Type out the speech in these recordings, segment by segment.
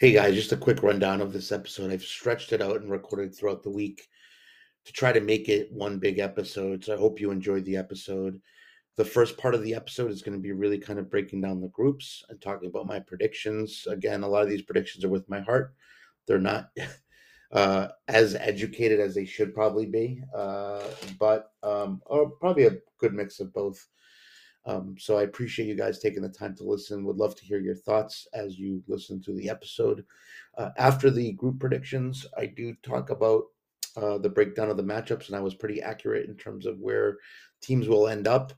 Hey guys, just a quick rundown of this episode. I've stretched it out and recorded throughout the week to try to make it one big episode. So I hope you enjoyed the episode. The first part of the episode is going to be really kind of breaking down the groups and talking about my predictions. Again, a lot of these predictions are with my heart. They're not uh, as educated as they should probably be, uh, but um, probably a good mix of both. Um, so I appreciate you guys taking the time to listen. Would love to hear your thoughts as you listen to the episode. Uh, after the group predictions, I do talk about uh, the breakdown of the matchups, and I was pretty accurate in terms of where teams will end up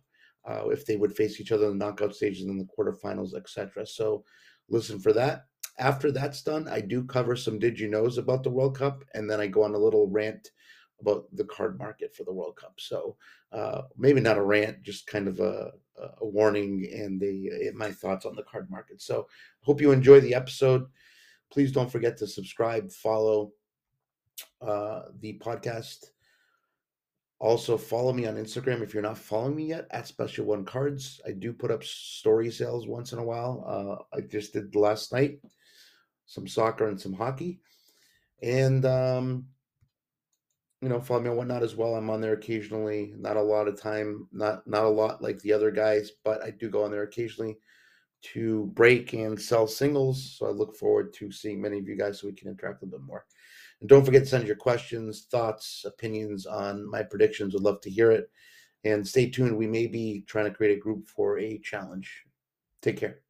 uh, if they would face each other in the knockout stages and the quarterfinals, etc. So listen for that. After that's done, I do cover some did you knows about the World Cup, and then I go on a little rant about the card market for the World Cup. So uh, maybe not a rant, just kind of a, a warning and the my thoughts on the card market. So hope you enjoy the episode. Please don't forget to subscribe, follow uh, the podcast. Also, follow me on Instagram if you're not following me yet at Special One Cards. I do put up story sales once in a while. Uh, I just did last night some soccer and some hockey. And um, you know, follow me on whatnot as well. I'm on there occasionally, not a lot of time, not not a lot like the other guys, but I do go on there occasionally to break and sell singles. So I look forward to seeing many of you guys so we can interact a little bit more. And don't forget to send your questions, thoughts, opinions on my predictions. Would love to hear it. And stay tuned. We may be trying to create a group for a challenge. Take care.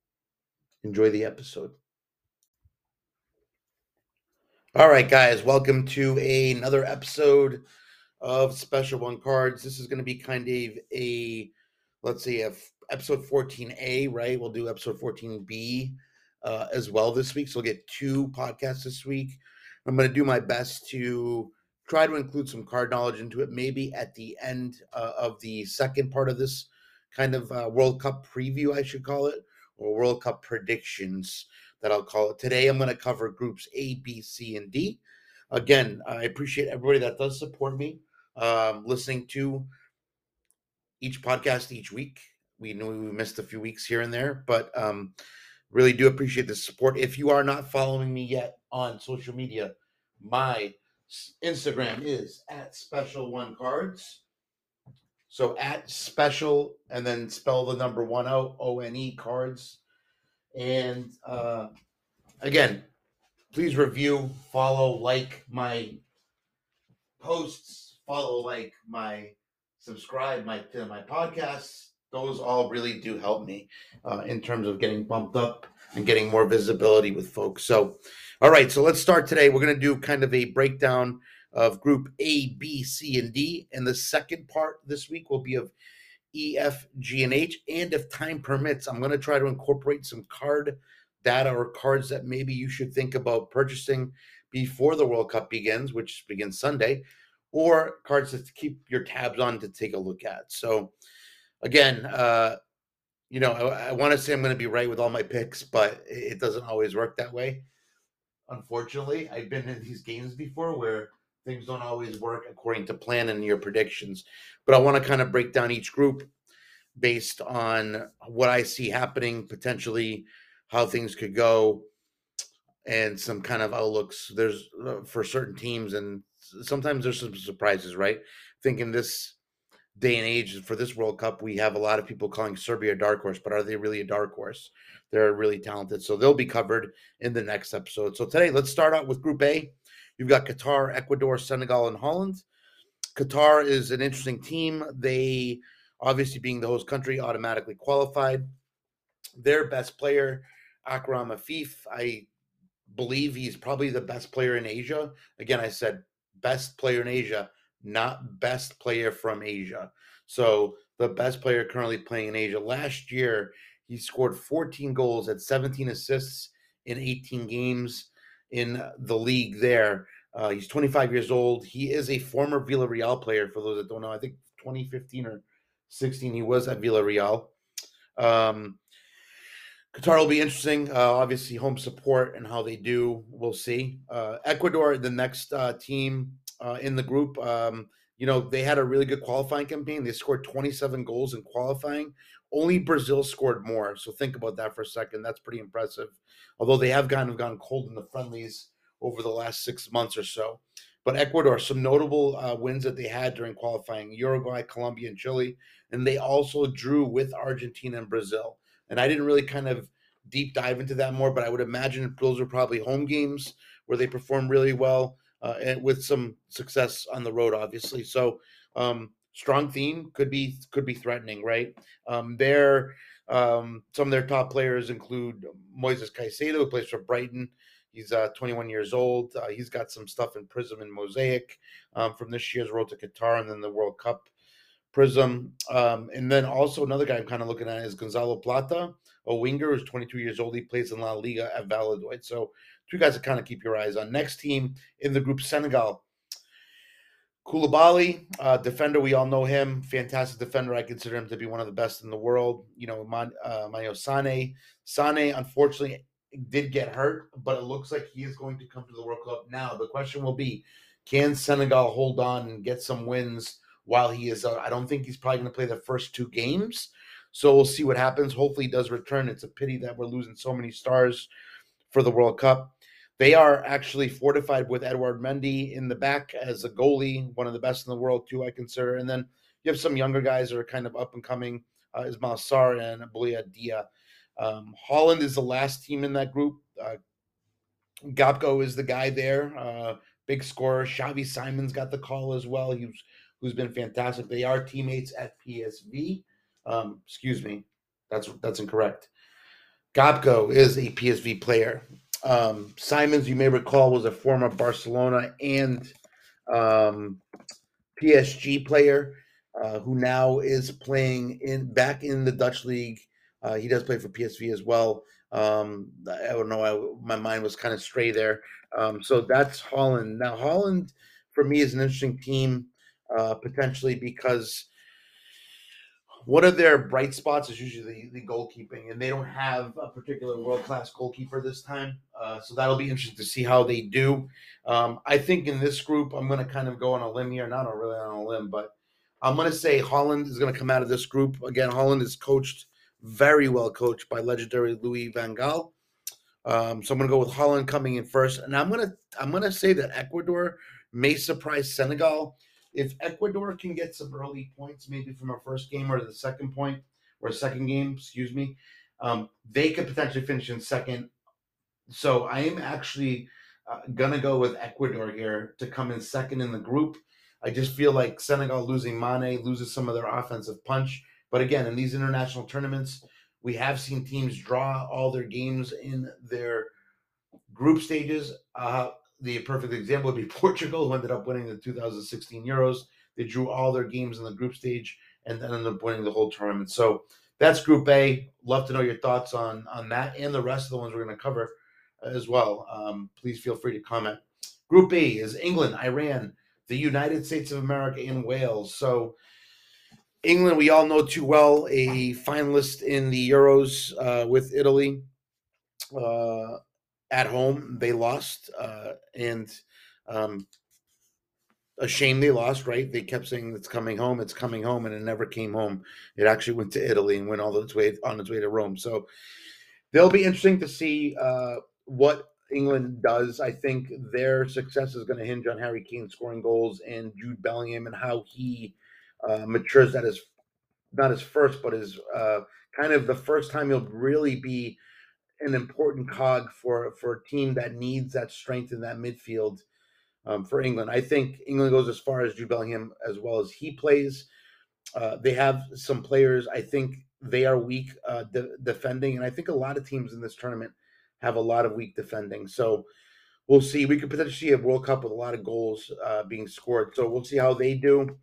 Enjoy the episode. All right, guys, welcome to a, another episode of Special One Cards. This is going to be kind of a, let's see, a episode 14A, right? We'll do episode 14B uh, as well this week. So we'll get two podcasts this week. I'm going to do my best to try to include some card knowledge into it, maybe at the end uh, of the second part of this kind of uh, World Cup preview, I should call it, or World Cup predictions that I'll call it. Today, I'm going to cover groups A, B, C, and D. Again, I appreciate everybody that does support me, um, listening to each podcast each week. We knew we missed a few weeks here and there, but um, really do appreciate the support. If you are not following me yet on social media, my Instagram is at special one cards. So at special and then spell the number one out O N E cards. And uh, again, please review, follow, like my posts, follow, like my subscribe my to my podcasts. Those all really do help me uh, in terms of getting bumped up and getting more visibility with folks. So, all right, so let's start today. We're going to do kind of a breakdown of Group A, B, C, and D, and the second part this week will be of E, F, G, and H. And if time permits, I'm going to try to incorporate some card data or cards that maybe you should think about purchasing before the World Cup begins, which begins Sunday, or cards to keep your tabs on to take a look at. So, again, uh, you know, I, I want to say I'm going to be right with all my picks, but it doesn't always work that way. Unfortunately, I've been in these games before where things don't always work according to plan and your predictions. But I want to kind of break down each group based on what I see happening, potentially how things could go, and some kind of outlooks. There's uh, for certain teams, and sometimes there's some surprises, right? Thinking this day and age for this World Cup, we have a lot of people calling Serbia a dark horse, but are they really a dark horse? They're really talented, so they'll be covered in the next episode. So today, let's start out with Group A. You've got Qatar, Ecuador, Senegal, and Holland. Qatar is an interesting team. They, obviously, being the host country, automatically qualified. Their best player, Akram Afif, I believe he's probably the best player in Asia. Again, I said best player in Asia, not best player from Asia. So the best player currently playing in Asia. Last year, he scored 14 goals, had 17 assists in 18 games in the league there. Uh, he's 25 years old. He is a former Villarreal player. For those that don't know, I think 2015 or 16 he was at Villarreal. Um, Qatar will be interesting. Uh, obviously, home support and how they do, we'll see. Uh, Ecuador, the next uh, team uh, in the group. Um, you know, they had a really good qualifying campaign. They scored 27 goals in qualifying, Only Brazil scored more. So think about that for a second. That's pretty impressive. Although they have kind of gone cold in the friendlies over the last six months or so. But Ecuador, some notable uh, wins that they had during qualifying Uruguay, Colombia, and Chile. And they also drew with Argentina and Brazil. And I didn't really kind of deep dive into that more, but I would imagine those are probably home games where they perform really well uh, and with some success on the road, obviously. So um, strong theme could be could be threatening, right? Um, their um, some of their top players include Moises Caicedo, who plays for Brighton. He's uh, 21 years old. Uh, he's got some stuff in Prism and Mosaic um, from this year's Road to Qatar and then the World Cup Prism. Um, and then also another guy I'm kind of looking at is Gonzalo Plata, a winger who's 22 years old. He plays in La Liga at Valladolid. So two guys to kind of keep your eyes on. Next team in the group, Senegal. Koulibaly, uh, defender, we all know him. Fantastic defender. I consider him to be one of the best in the world. You know, Man, uh, Sane. Sane, unfortunately, did get hurt, but it looks like he is going to come to the World Cup. Now, the question will be can Senegal hold on and get some wins while he is? Uh, I don't think he's probably going to play the first two games. So we'll see what happens. Hopefully, he does return. It's a pity that we're losing so many stars for the World Cup. They are actually fortified with Edouard Mendy in the back as a goalie, one of the best in the world, too, I consider. And then you have some younger guys that are kind of up and coming, uh, Ismail Sarr and Boulaye Dia. Um, Holland is the last team in that group. Uh, Gakpo is the guy there, uh, big scorer. Xavi Simons got the call as well. He's who's been fantastic. They are teammates at PSV. Um, excuse me, that's that's incorrect. Gakpo is a PSV player. Um, Simons, you may recall, was a former Barcelona and um, PSG player uh, who now is playing in back in the Dutch league uh, he does play for PSV as well. Um, I don't know. I, my mind was kind of stray there. Um, so that's Holland. Now Holland, for me, is an interesting team uh, potentially because one of their bright spots is usually the, the goalkeeping, and they don't have a particular world class goalkeeper this time. Uh, so that'll be interesting to see how they do. Um, I think in this group, I'm going to kind of go on a limb here, not really on a limb, but I'm going to say Holland is going to come out of this group. Again, Holland is coached very well coached by legendary Louis Van Gaal. Um, so I'm going to go with Holland coming in first, and I'm going to I'm going to say that Ecuador may surprise Senegal. If Ecuador can get some early points, maybe from a first game or the second point or second game, excuse me, um, they could potentially finish in second. So I am actually uh, gonna go with Ecuador here to come in second in the group. I just feel like Senegal losing Mane loses some of their offensive punch. But again, in these international tournaments, we have seen teams draw all their games in their group stages. Uh, the perfect example would be Portugal, who ended up winning the 2016 Euros. They drew all their games in the group stage and then ended up winning the whole tournament. So that's Group A. Love to know your thoughts on on that and the rest of the ones we're going to cover as well. Um, please feel free to comment. Group B is England, Iran, the United States of America, and Wales. So England, we all know too well, a finalist in the Euros uh, with Italy uh, at home. They lost, uh, and um, a shame they lost, right? They kept saying it's coming home, it's coming home, and it never came home. It actually went to Italy and went all its way on its way to Rome. So they'll be interesting to see uh, what England does. I think their success is going to hinge on Harry Kane scoring goals and Jude Bellingham and how he uh, matures that is not his first, but his uh, kind of the first time he'll really be an important cog for for a team that needs that strength in that midfield um, for England. I think England goes as far as Jude Bellingham as well as he plays. Uh, they have some players. I think they are weak uh, de- defending, and I think a lot of teams in this tournament have a lot of weak defending. So we'll see. We could potentially see a World Cup with a lot of goals uh, being scored. So we'll see how they do.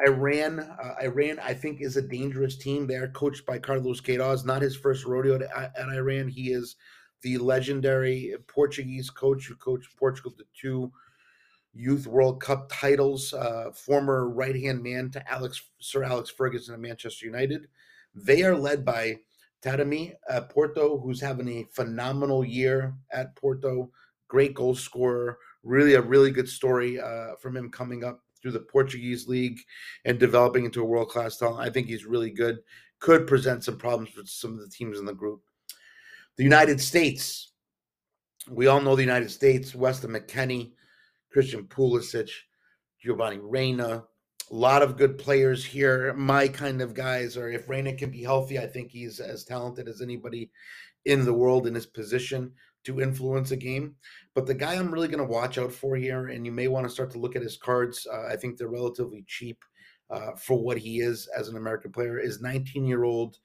Iran, uh, Iran, I think, is a dangerous team. They are coached by Carlos Queiroz. Not his first rodeo at, at Iran. He is the legendary Portuguese coach who coached Portugal to two Youth World Cup titles. Uh, former right hand man to Alex Sir Alex Ferguson of Manchester United. They are led by Taremi at Porto, who's having a phenomenal year at Porto. Great goal scorer. Really, a really good story uh, from him coming up through the Portuguese league and developing into a world class talent. I think he's really good. Could present some problems for some of the teams in the group. The United States. We all know the United States. Weston McKennie, Christian Pulisic, Giovanni Reyna. A lot of good players here. My kind of guys are if Reyna can be healthy, I think he's as talented as anybody in the world in his position to influence a game. But the guy I'm really going to watch out for here, and you may want to start to look at his cards. Uh, I think they're relatively cheap uh, for what he is as an American player. Is 19 year old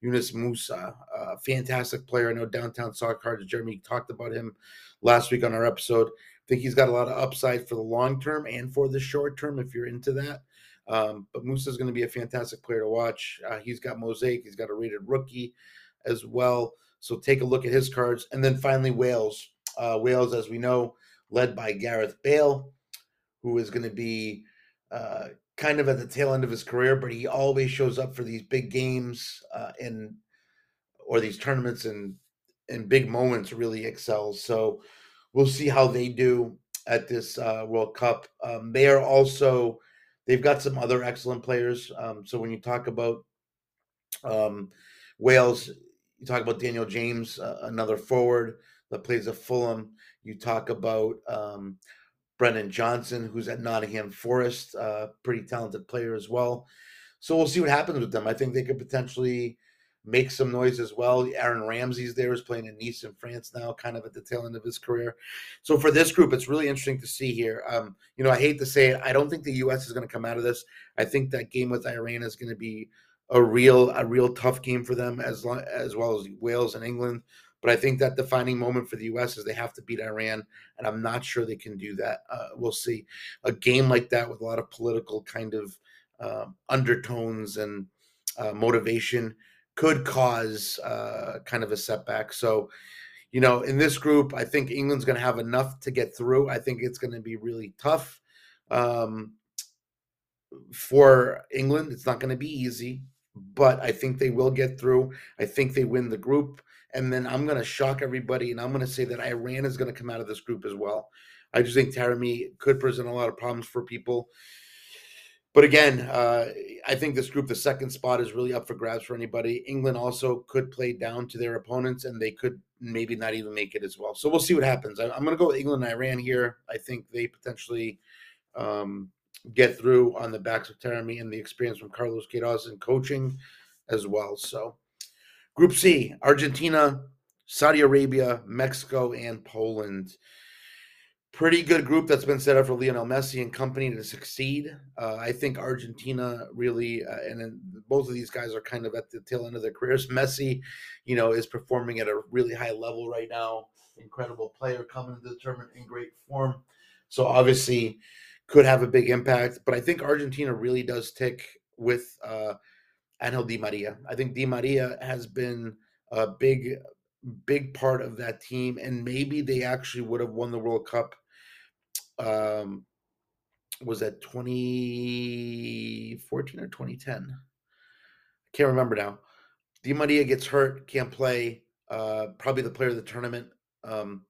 Yunus Musah, uh, fantastic player. I know downtown soccer cards. Jeremy talked about him last week on our episode. I think he's got a lot of upside for the long term and for the short term if you're into that. Um, but Musah is going to be a fantastic player to watch. Uh, he's got mosaic. He's got a rated rookie as well. So take a look at his cards. And then finally, Wales. Uh, Wales, as we know, led by Gareth Bale, who is going to be uh, kind of at the tail end of his career, but he always shows up for these big games uh, and or these tournaments and and big moments really excels. So we'll see how they do at this uh, World Cup. Um, they are also they've got some other excellent players. Um, so when you talk about um, Wales, you talk about Daniel James, uh, another forward that plays at Fulham. You talk about um, Brennan Johnson, who's at Nottingham Forest, uh, pretty talented player as well. So we'll see what happens with them. I think they could potentially make some noise as well. Aaron Ramsey's there is playing in Nice in France now, kind of at the tail end of his career. So for this group, it's really interesting to see here. Um, you know, I hate to say it, I don't think the U.S. is going to come out of this. I think that game with Iran is going to be a real a real tough game for them as as well as Wales and England. But I think that defining moment for the U.S. is they have to beat Iran, and I'm not sure they can do that. Uh, we'll see. A game like that with a lot of political kind of uh, undertones and uh, motivation could cause uh, kind of a setback. So, you know, in this group, I think England's going to have enough to get through. I think it's going to be really tough um, for England. It's not going to be easy but I think they will get through. I think they win the group. And then I'm going to shock everybody, and I'm going to say that Iran is going to come out of this group as well. I just think Taremi could present a lot of problems for people. But again, uh, I think this group, the second spot, is really up for grabs for anybody. England also could play down to their opponents, and they could maybe not even make it as well. So we'll see what happens. I, am going to go with England and Iran here. I think they potentially um, get through on the backs of Taremi and the experience from Carlos Queiroz and coaching as well. So, Group C: Argentina, Saudi Arabia, Mexico, and Poland. Pretty good group that's been set up for Lionel Messi and company to succeed. Uh, I think Argentina really, uh, and both of these guys are kind of at the tail end of their careers. Messi, you know, is performing at a really high level right now. Incredible player coming into the tournament in great form. So obviously, could have a big impact. But I think Argentina really does tick with uh, Angel Di Maria. I think Di Maria has been a big, big part of that team, and maybe they actually would have won the World Cup. Um, was that 2014 or 2010? I can't remember now. Di Maria gets hurt, can't play. Uh, probably the player of the tournament um,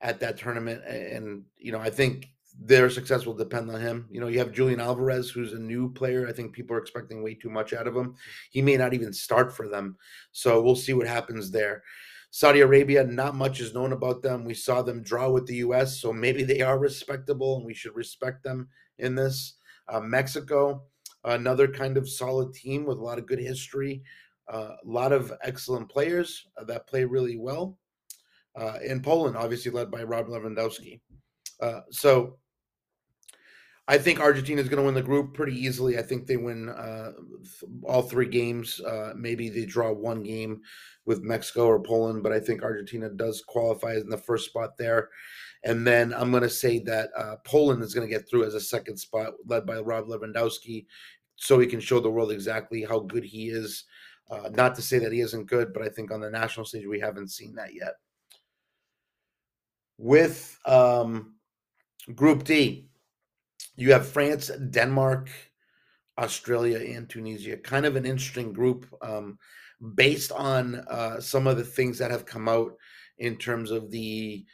at that tournament, and you know I think their success will depend on him. You know, you have Julian Alvarez, who's a new player. I think people are expecting way too much out of him. He may not even start for them. So we'll see what happens there. Saudi Arabia, not much is known about them. We saw them draw with the U.S., so maybe they are respectable, and we should respect them in this. Uh, Mexico, another kind of solid team with a lot of good history, uh, a lot of excellent players uh, that play really well. Uh, in Poland, obviously led by Rob Lewandowski. Uh, so I think Argentina is going to win the group pretty easily. I think they win uh, all three games. Uh, maybe they draw one game with Mexico or Poland, but I think Argentina does qualify in the first spot there. And then I'm going to say that uh, Poland is going to get through as a second spot, led by Rob Lewandowski, so he can show the world exactly how good he is. Uh, not to say that he isn't good, but I think on the national stage we haven't seen that yet. With um, Group D, you have France, Denmark, Australia, and Tunisia. Kind of an interesting group um, based on uh, some of the things that have come out in terms of the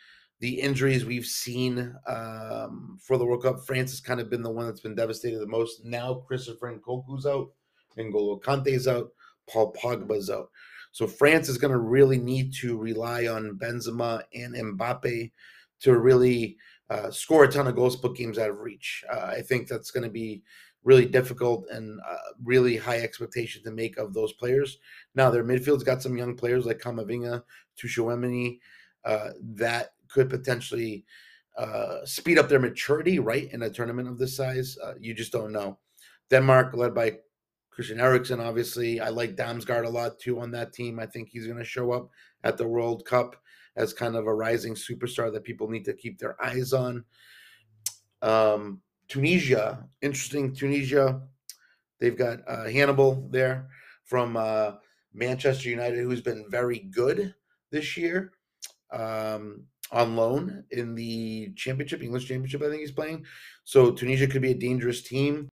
the injuries we've seen um, for the World Cup, France has kind of been the one that's been devastated the most. Now Christopher Nkunku's out, N'Golo Kante's out, Paul Pogba's out. So France is going to really need to rely on Benzema and Mbappe to really uh, score a ton of goals, put games out of reach. Uh, I think that's going to be really difficult and uh, really high expectation to make of those players. Now their midfield's got some young players like Kamavinga, Tchouaméni, uh, that could potentially uh, speed up their maturity, right, in a tournament of this size. Uh, you just don't know. Denmark, led by Christian Eriksen, obviously. I like Damsgaard a lot too on that team. I think he's going to show up at the World Cup as kind of a rising superstar that people need to keep their eyes on. Um, Tunisia, interesting. Tunisia, they've got uh, Hannibal there from uh, Manchester United, who's been very good this year um, on loan in the championship, English championship. I think he's playing. So Tunisia could be a dangerous team.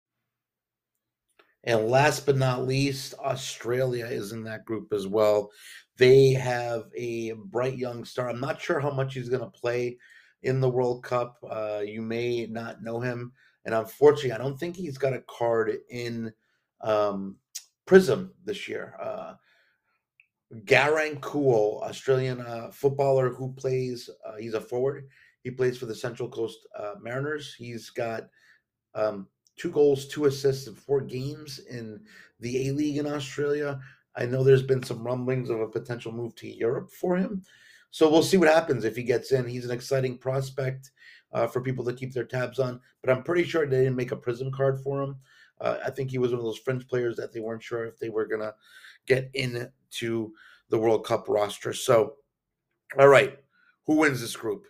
And last but not least, Australia is in that group as well. They have a bright young star. I'm not sure how much he's going to play in the World Cup. Uh, you may not know him. And unfortunately, I don't think he's got a card in um, Prism this year. Uh, Garang Kuol, Australian uh, footballer who plays, uh, he's a forward. He plays for the Central Coast uh, Mariners. He's got um, two goals, two assists in four games in the A League in Australia. I know there's been some rumblings of a potential move to Europe for him. So we'll see what happens if he gets in. He's an exciting prospect uh, for people to keep their tabs on, but I'm pretty sure they didn't make a prism card for him. Uh, I think he was one of those French players that they weren't sure if they were going to get into the World Cup roster. So, all right, who wins this group?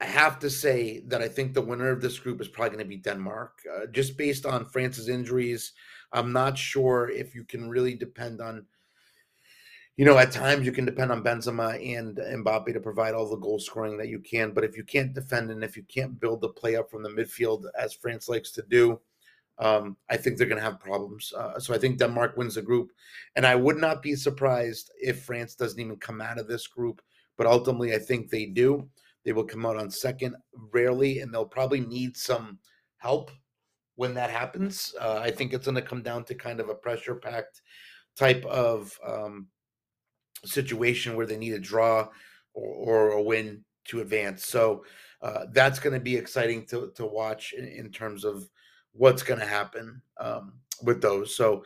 I have to say that I think the winner of this group is probably going to be Denmark, uh, just based on France's injuries. I'm not sure if you can really depend on, you know, at times you can depend on Benzema and Mbappe to provide all the goal scoring that you can. But if you can't defend and if you can't build the play up from the midfield, as France likes to do, um, I think they're going to have problems. Uh, so I think Denmark wins the group. And I would not be surprised if France doesn't even come out of this group. But ultimately, I think they do. They will come out on second rarely, and they'll probably need some help when that happens. Uh, I think it's going to come down to kind of a pressure packed type of um, situation where they need a draw or, or a win to advance. So uh, that's going to be exciting to, to watch in, in terms of what's going to happen um, with those. So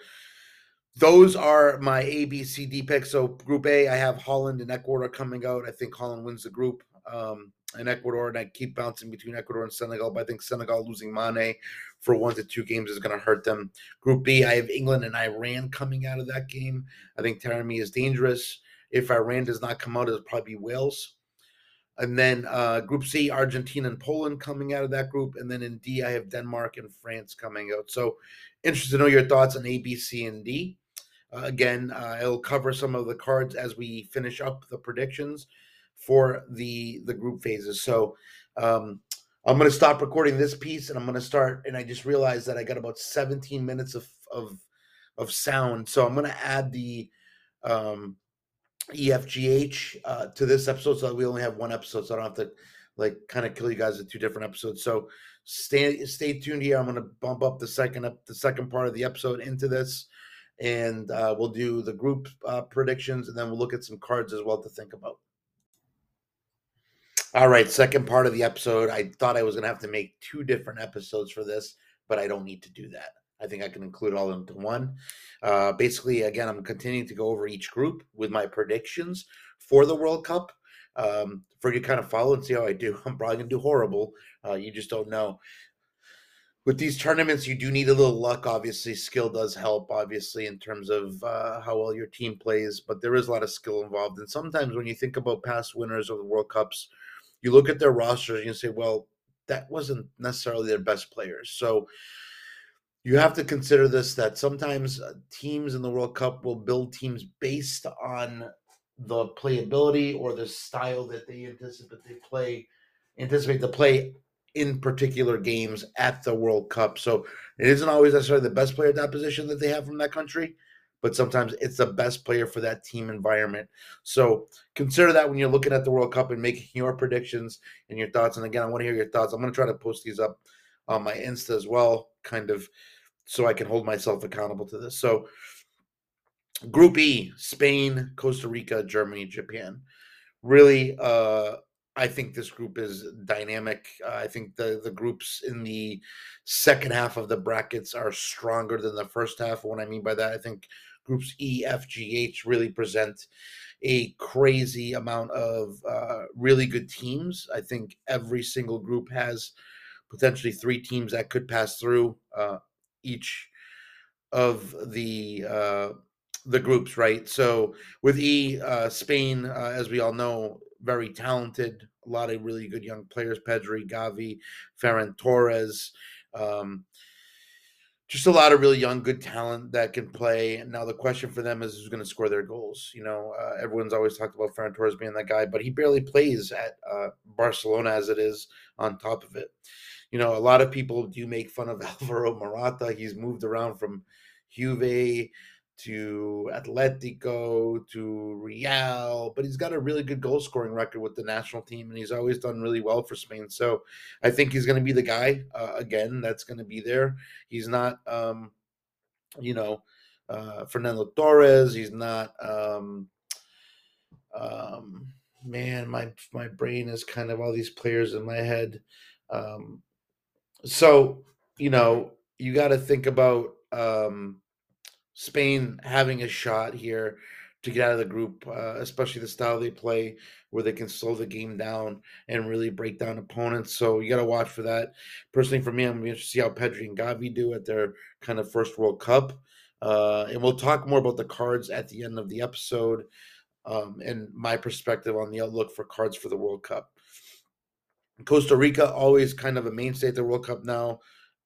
those are my A, B, C, D picks. So Group A, I have Holland and Ecuador coming out. I think Holland wins the group um, in Ecuador, and I keep bouncing between Ecuador and Senegal. But I think Senegal losing Mane for one to two games is going to hurt them. Group B, I have England and Iran coming out of that game. I think Taremi is dangerous. If Iran does not come out, it'll probably be Wales. And then uh, Group C, Argentina and Poland coming out of that group. And then in D, I have Denmark and France coming out. So interested to know your thoughts on A, B, C, and D. Uh, again, uh, I'll cover some of the cards as we finish up the predictions for the the group phases. So um, I'm going to stop recording this piece and I'm going to start. And I just realized that I got about 17 minutes of of of sound, so I'm going to add the um, EFGH uh, to this episode, so we only have one episode, so I don't have to like kind of kill you guys with two different episodes. So stay stay tuned here. I'm going to bump up the second up the second part of the episode into this, and uh, we'll do the group uh, predictions, and then we'll look at some cards as well to think about. All right, second part of the episode. I thought I was going to have to make two different episodes for this, but I don't need to do that. I think I can include all of them to one. Uh, basically, again, I'm continuing to go over each group with my predictions for the World Cup um, for you to kind of follow and see how I do. I'm probably going to do horrible. Uh, you just don't know. With these tournaments, you do need a little luck. Obviously, skill does help, obviously, in terms of uh, how well your team plays, but there is a lot of skill involved. And sometimes when you think about past winners of the World Cups, you look at their rosters and you say, well, that wasn't necessarily their best players. So you have to consider this that sometimes uh, teams in the World Cup will build teams based on the playability or the style that they anticipate they play anticipate to play in particular games at the World Cup. So it isn't always necessarily the best player at that position that they have from that country, but sometimes it's the best player for that team environment. So consider that when you're looking at the World Cup and making your predictions and your thoughts. And again, I want to hear your thoughts. I'm going to try to post these up on my Insta as well, kind of so I can hold myself accountable to this. So, Group E Spain, Costa Rica, Germany, Japan. Really, uh, I think this group is dynamic. Uh, I think the the groups in the second half of the brackets are stronger than the first half. What I mean by that, I think groups E, F, G, H really present a crazy amount of uh, really good teams. I think every single group has potentially three teams that could pass through uh, each of the uh, the groups, right? So with E, uh, Spain, uh, as we all know, very talented, a lot of really good young players: Pedri, Gavi, Ferran Torres. Um, just a lot of really young, good talent that can play. Now the question for them is who's going to score their goals. You know, uh, everyone's always talked about Ferran Torres being that guy, but he barely plays at uh, Barcelona as it is. On top of it, you know, a lot of people do make fun of Alvaro Morata. He's moved around from Juve to Atletico to Real, but he's got a really good goal scoring record with the national team, and he's always done really well for Spain. So I think he's going to be the guy uh, again that's going to be there. He's not, um, you know, uh, Fernando Torres. He's not. Um, um, man, my my brain is kind of all these players in my head. Um, so you know, you got to think about. Um, Spain having a shot here to get out of the group, uh, especially the style they play, where they can slow the game down and really break down opponents. So you got to watch for that. Personally, for me, I'm interested to see how Pedri and Gavi do at their kind of first World Cup. Uh, and we'll talk more about the cards at the end of the episode um, and my perspective on the outlook for cards for the World Cup. Costa Rica, always kind of a mainstay at the World Cup now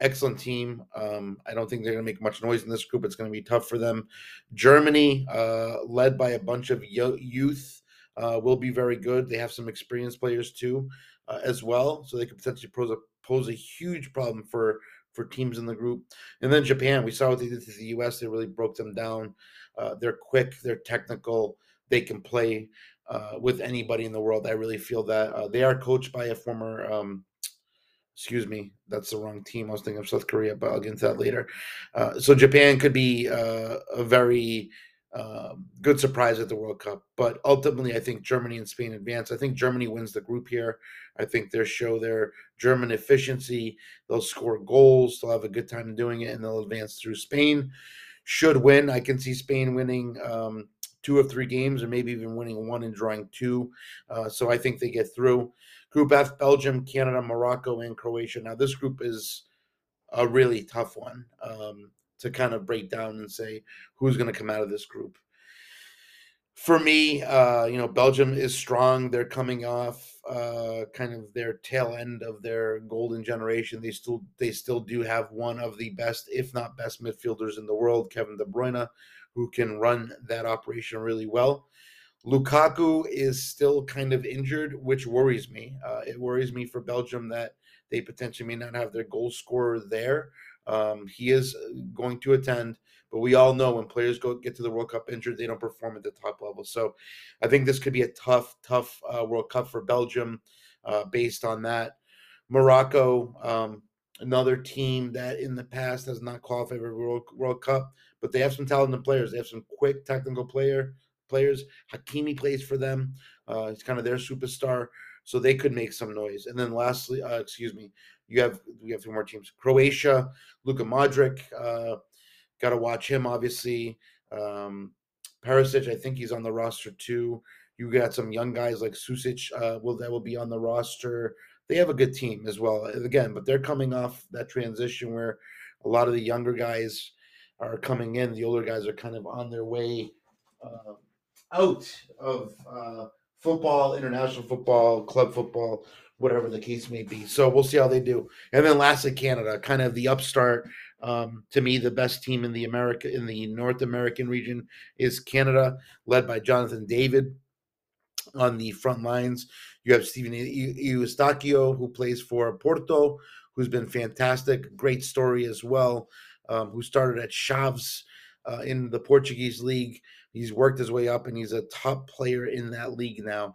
excellent team. Um, I don't think they're going to make much noise in this group. It's going to be tough for them. Germany, uh, led by a bunch of youth, uh, will be very good. They have some experienced players too, uh, as well, so they could potentially pose a pose a huge problem for for teams in the group. And then Japan, we saw what they did to the U.S. They really broke them down. Uh, they're quick, they're technical, they can play uh, with anybody in the world. I really feel that uh, they are coached by a former. Um, excuse me, that's the wrong team. I was thinking of South Korea, but I'll get into that later. Uh, so Japan could be uh, a very uh, good surprise at the World Cup, but ultimately, I think Germany and Spain advance. I think Germany wins the group here. I think they'll show their German efficiency. They'll score goals. They'll have a good time doing it, and they'll advance through. Spain should win. I can see Spain winning. Um, two of three games, or maybe even winning one and drawing two. Uh, so I think they get through. Group F: Belgium, Canada, Morocco, and Croatia. Now this group is a really tough one um, to kind of break down and say who's going to come out of this group. For me, uh, you know, Belgium is strong. They're coming off uh, kind of their tail end of their golden generation. They still they still do have one of the best, if not best, midfielders in the world, Kevin De Bruyne, who can run that operation really well. Lukaku is still kind of injured, which worries me. Uh, it worries me for Belgium that they potentially may not have their goal scorer there. Um, he is uh, going to attend, but we all know when players go get to the World Cup injured, they don't perform at the top level. So I think this could be a tough, tough uh, World Cup for Belgium uh, based on that. Morocco, um, another team that in the past has not qualified for World, World Cup, but they have some talented players. They have some quick technical player players. Hakimi plays for them. Uh, he's kind of their superstar, so they could make some noise. And then lastly, uh, excuse me, you have we have three more teams: Croatia, Luka Modric. Uh, Got to watch him, obviously. Um, Perisic, I think he's on the roster too. You got some young guys like Susic, uh, will that will be on the roster. They have a good team as well. Again, but they're coming off that transition where a lot of the younger guys are coming in. The older guys are kind of on their way uh, out of uh, football, international football, club football, whatever the case may be. So we'll see how they do. And then lastly, Canada, kind of the upstart. Um, to me, the best team in the America in the North American region is Canada, led by Jonathan David on the front lines. You have Stephen Eustáquio, who plays for Porto, who's been fantastic. Great story as well. Um, who started at Chaves uh, in the Portuguese league. He's worked his way up, and he's a top player in that league now.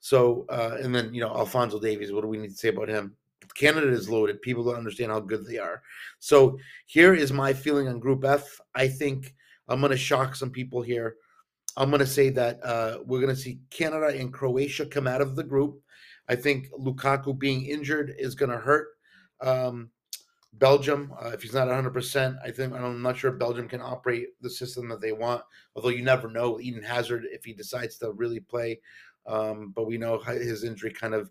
So, uh, and then you know Alfonso Davies. What do we need to say about him? Canada is loaded. People don't understand how good they are. So here is my feeling on Group F. I think I'm going to shock some people here. I'm going to say that uh, we're going to see Canada and Croatia come out of the group. I think Lukaku being injured is going to hurt um, Belgium. Uh, if he's not 100%, I think I'm not sure Belgium can operate the system that they want. Although you never know, Eden Hazard, if he decides to really play. Um, but we know his injury kind of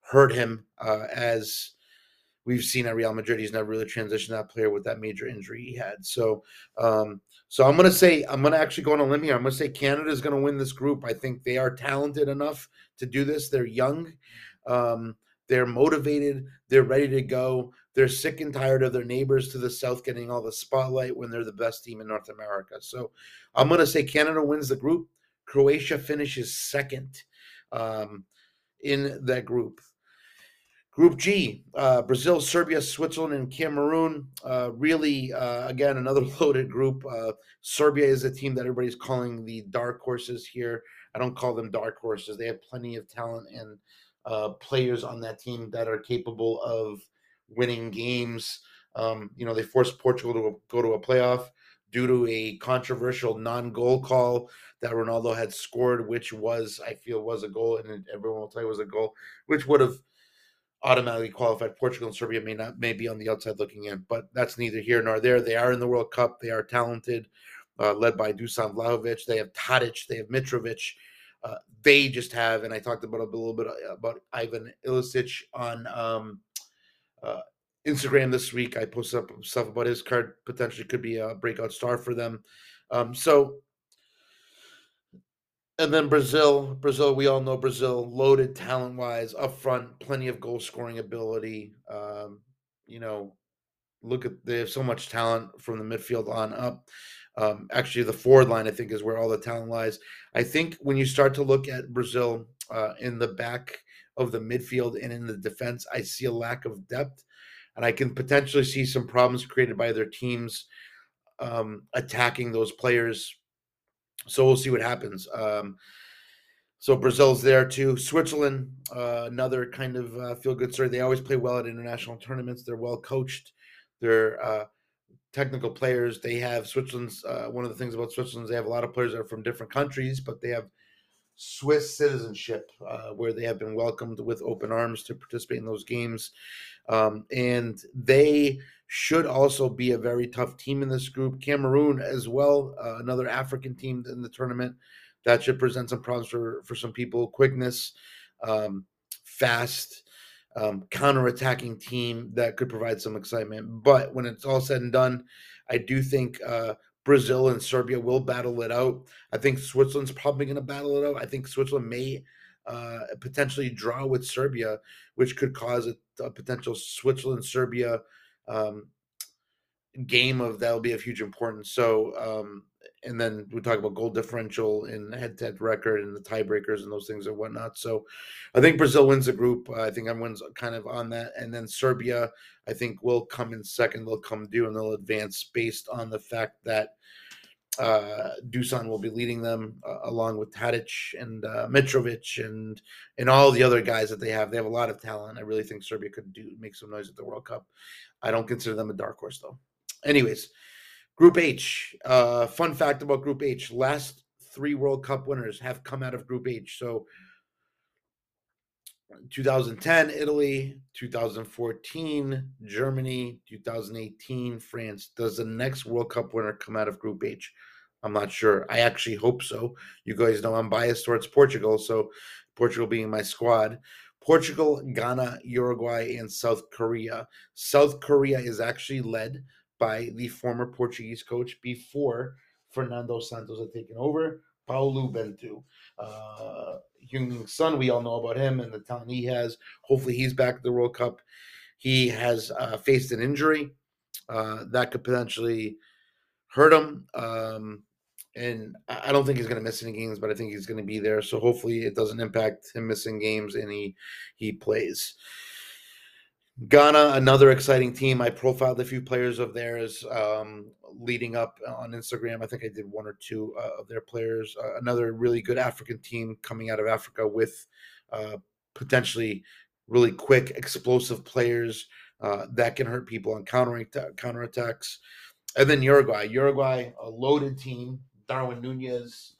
hurt him uh, as we've seen at Real Madrid. He's never really transitioned that player with that major injury he had. So, um, so I'm going to say I'm going to actually go on a limb here. I'm going to say Canada is going to win this group. I think they are talented enough to do this. They're young, um, they're motivated, they're ready to go. They're sick and tired of their neighbors to the south getting all the spotlight when they're the best team in North America. So, I'm going to say Canada wins the group. Croatia finishes second um, in that group. Group G, uh, Brazil, Serbia, Switzerland, and Cameroon. Uh, really, uh, again, another loaded group. Uh, Serbia is a team that everybody's calling the dark horses here. I don't call them dark horses. They have plenty of talent and uh, players on that team that are capable of winning games. Um, you know, they forced Portugal to go to a playoff due to a controversial non-goal call that Ronaldo had scored, which was, I feel, was a goal, and everyone will tell you was a goal, which would have – automatically qualified. Portugal and Serbia may not may be on the outside looking in, but that's neither here nor there. They are in the World Cup. They are talented, uh, led by Dusan Vlahovic. They have Tadic. They have Mitrovic. Uh, they just have, and I talked about a little bit uh, about Ivan Ilicic on um, uh, Instagram this week. I posted up stuff about his card potentially could be a breakout star for them. Um, so and then Brazil, Brazil, we all know Brazil, loaded talent wise, up front, plenty of goal scoring ability. Um, you know, look at they have so much talent from the midfield on up. Um, actually, the forward line, I think, is where all the talent lies. I think when you start to look at Brazil uh, in the back of the midfield and in the defense, I see a lack of depth, and I can potentially see some problems created by their teams um, attacking those players so we'll see what happens. Um, so Brazil's there too. Switzerland, uh, another kind of uh, feel good story. They always play well at international tournaments. They're well coached. They're uh, technical players. They have Switzerland's uh, one of the things about Switzerland they have a lot of players that are from different countries, but they have Swiss citizenship uh, where they have been welcomed with open arms to participate in those games. Um, and they should also be a very tough team in this group. Cameroon as well, uh, another African team in the tournament that should present some problems for for some people. Quickness, um, fast, um, counter-attacking team that could provide some excitement. But when it's all said and done, I do think uh, Brazil and Serbia will battle it out. I think Switzerland's probably going to battle it out. I think Switzerland may uh, potentially draw with Serbia, which could cause a, a potential Switzerland Serbia um, game of that will be of huge importance. So, um, and then we talk about goal differential and head to head record and the tiebreakers and those things and whatnot. So, I think Brazil wins the group. I think everyone's kind of on that. And then Serbia, I think, will come in second. They'll come due and they'll advance based on the fact that uh, Dusan will be leading them uh, along with Tadic and uh, Mitrovic and and all the other guys that they have. They have a lot of talent. I really think Serbia could do make some noise at the World Cup. I don't consider them a dark horse though. Anyways, Group H. Uh, fun fact about Group H: last three World Cup winners have come out of Group H. So 2010 Italy, 2014 Germany, 2018 France. Does the next World Cup winner come out of Group H? I'm not sure. I actually hope so. You guys know I'm biased towards Portugal, so Portugal being my squad. Portugal, Ghana, Uruguay, and South Korea. South Korea is actually led by the former Portuguese coach before Fernando Santos had taken over, Paulo Bento. Uh, Son, we all know about him and the talent he has. Hopefully, he's back at the World Cup. He has uh, faced an injury uh, that could potentially hurt him. Um, and I don't think he's going to miss any games, but I think he's going to be there. So hopefully, it doesn't impact him missing games and he he plays. Ghana, another exciting team. I profiled a few players of theirs um, leading up on Instagram. I think I did one or two uh, of their players. Uh, another really good African team coming out of Africa with uh, potentially really quick, explosive players uh, that can hurt people on counter counterattacks. And then Uruguay. Uruguay, a loaded team. Darwin Nunez,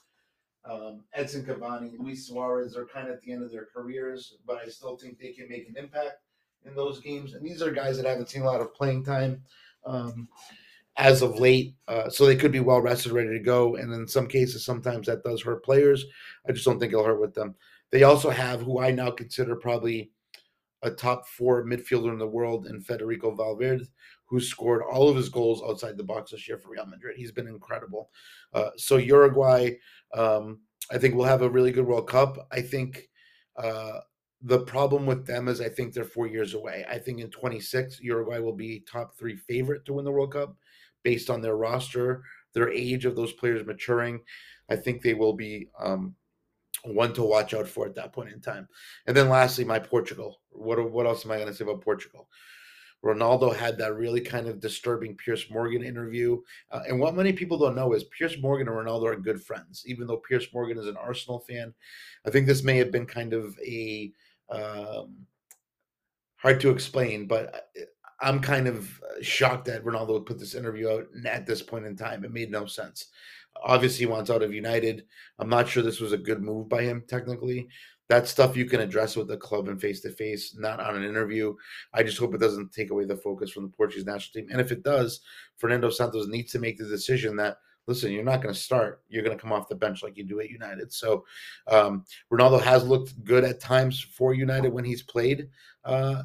um, Edson Cavani, Luis Suarez are kind of at the end of their careers, but I still think they can make an impact in those games. And these are guys that haven't seen a lot of playing time um, as of late, uh, so they could be well rested, ready to go. And in some cases, sometimes that does hurt players. I just don't think it'll hurt with them. They also have who I now consider probably a top four midfielder in the world in Federico Valverde, who scored all of his goals outside the box this year for Real Madrid. He's been incredible. Uh, so Uruguay, um, I think will have a really good World Cup. I think uh, the problem with them is I think they're four years away. I think in 26, Uruguay will be top three favorite to win the World Cup based on their roster, their age of those players maturing. I think they will be um, one to watch out for at that point in time. And then lastly, my Portugal. What what else am I going to say about Portugal? Ronaldo had that really kind of disturbing Piers Morgan interview. Uh, and what many people don't know is Piers Morgan and Ronaldo are good friends, even though Piers Morgan is an Arsenal fan. I think this may have been kind of a um, hard to explain, but uh, I'm kind of shocked that Ronaldo put this interview out at this point in time. It made no sense. Obviously, he wants out of United. I'm not sure this was a good move by him, technically. That stuff you can address with the club and face to face, not on an interview. I just hope it doesn't take away the focus from the Portuguese national team. And if it does, Fernando Santos needs to make the decision that listen, you're not going to start. You're going to come off the bench like you do at United. So um, Ronaldo has looked good at times for United when he's played uh,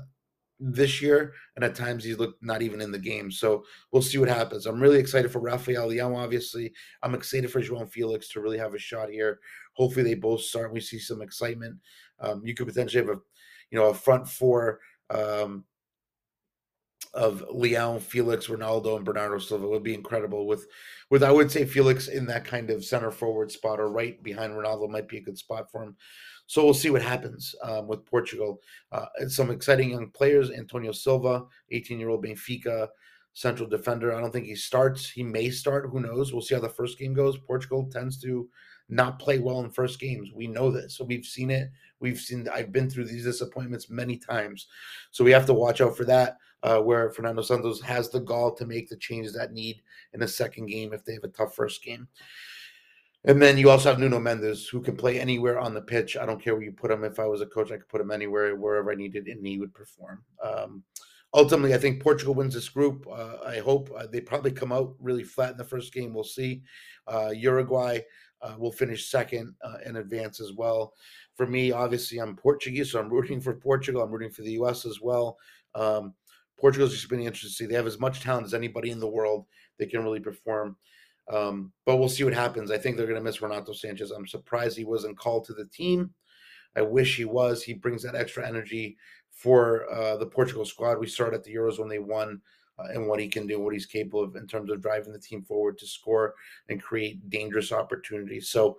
this year, and at times he's looked not even in the game. So we'll see what happens. I'm really excited for Rafael Leão. Obviously, I'm excited for João Felix to really have a shot here. Hopefully, they both start. We see some excitement. Um, you could potentially have a, you know, a front four. Um, of Leão, Felix, Ronaldo, and Bernardo Silva would be incredible. With, with I would say Felix in that kind of center forward spot or right behind Ronaldo might be a good spot for him. So we'll see what happens um, with Portugal. Uh, some exciting young players: Antonio Silva, 18-year-old Benfica central defender. I don't think he starts. He may start. Who knows? We'll see how the first game goes. Portugal tends to not play well in first games. We know this. So we've seen it. We've seen. I've been through these disappointments many times. So we have to watch out for that uh, where Fernando Santos has the gall to make the changes that need in a second game if they have a tough first game. And then you also have Nuno Mendes, who can play anywhere on the pitch. I don't care where you put him. If I was a coach, I could put him anywhere, wherever I needed, and he would perform. Um, ultimately, I think Portugal wins this group. Uh, I hope uh, they probably come out really flat in the first game. We'll see. Uh, Uruguay uh, will finish second uh, in advance as well. For me, obviously, I'm Portuguese, so I'm rooting for Portugal. I'm rooting for the U.S. as well. Um, Portugal's just been interesting to see. They have as much talent as anybody in the world. They can really perform. Um, but we'll see what happens. I think they're going to miss Renato Sanches. I'm surprised he wasn't called to the team. I wish he was. He brings that extra energy for uh, the Portugal squad. We started at the Euros when they won, uh, and what he can do, what he's capable of in terms of driving the team forward to score and create dangerous opportunities. So,